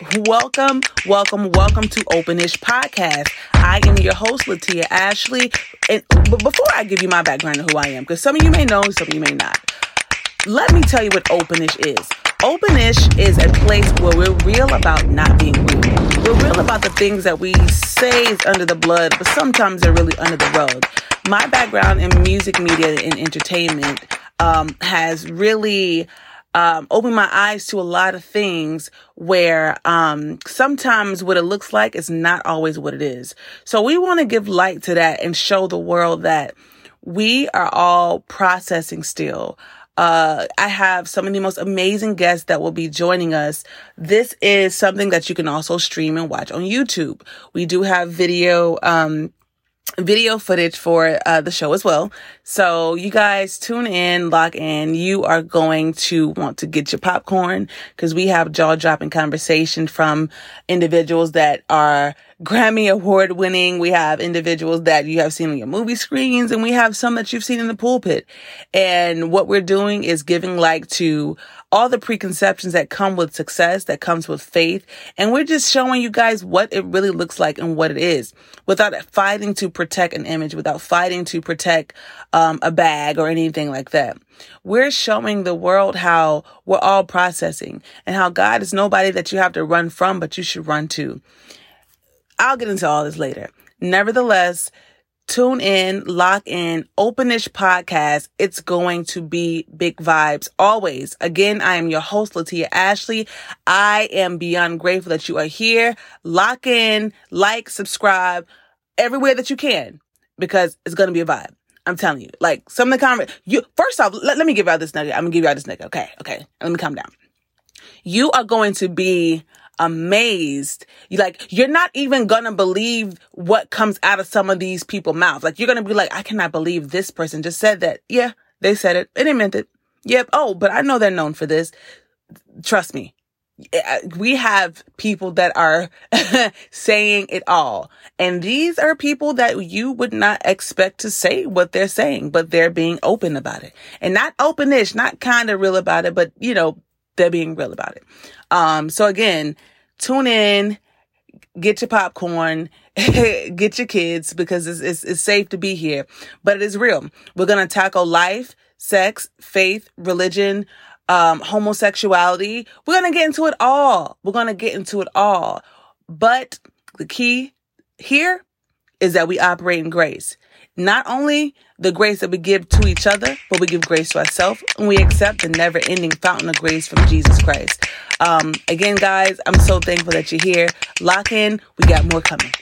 Welcome, welcome, welcome to Openish Podcast. I am your host, Latia Ashley. And but before I give you my background of who I am, because some of you may know, some of you may not, let me tell you what Openish is. Openish is a place where we're real about not being rude. We're real about the things that we say is under the blood, but sometimes they're really under the rug. My background in music, media, and entertainment um, has really um, opened my eyes to a lot of things where um, sometimes what it looks like is not always what it is. So we want to give light to that and show the world that we are all processing still. Uh, I have some of the most amazing guests that will be joining us. This is something that you can also stream and watch on YouTube. We do have video, um, video footage for uh, the show as well. So you guys tune in, lock in. You are going to want to get your popcorn because we have jaw dropping conversation from individuals that are Grammy award winning. We have individuals that you have seen on your movie screens and we have some that you've seen in the pulpit. And what we're doing is giving like to all the preconceptions that come with success, that comes with faith. And we're just showing you guys what it really looks like and what it is without fighting to protect an image, without fighting to protect um, a bag or anything like that. We're showing the world how we're all processing and how God is nobody that you have to run from, but you should run to. I'll get into all this later. Nevertheless, tune in, lock in, openish podcast. It's going to be big vibes always. Again, I am your host, Latia Ashley. I am beyond grateful that you are here. Lock in, like, subscribe everywhere that you can because it's going to be a vibe. I'm telling you, like some of the comment, you, first off, let, let me give y'all this nugget. I'm gonna give y'all this nugget. Okay. Okay. Let me calm down. You are going to be amazed. You like, you're not even gonna believe what comes out of some of these people's mouths. Like, you're gonna be like, I cannot believe this person just said that. Yeah, they said it and they meant it. Yep. Oh, but I know they're known for this. Trust me. Eh, eh, we have people that are saying it all. And these are people that you would not expect to say what they're saying, but they're being open about it. And not openish, not kind of real about it, but you know, they're being real about it. Um, so again, tune in, get your popcorn, get your kids because it's, it's, it's safe to be here, but it is real. We're going to tackle life, sex, faith, religion, um, homosexuality. We're going to get into it all. We're going to get into it all. But the key here is that we operate in grace. Not only the grace that we give to each other, but we give grace to ourselves and we accept the never ending fountain of grace from Jesus Christ. Um, again, guys, I'm so thankful that you're here. Lock in. We got more coming.